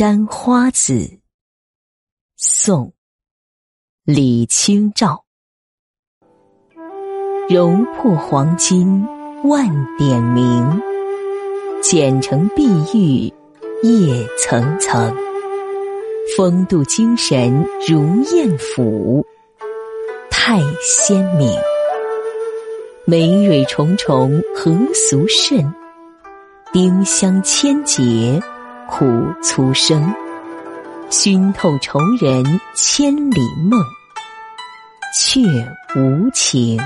山花子，宋·李清照。荣破黄金万点明，剪成碧玉叶层层。风度精神如艳府，太鲜明。梅蕊重重何俗甚？丁香千结苦粗生。熏透愁人千里梦，却无情。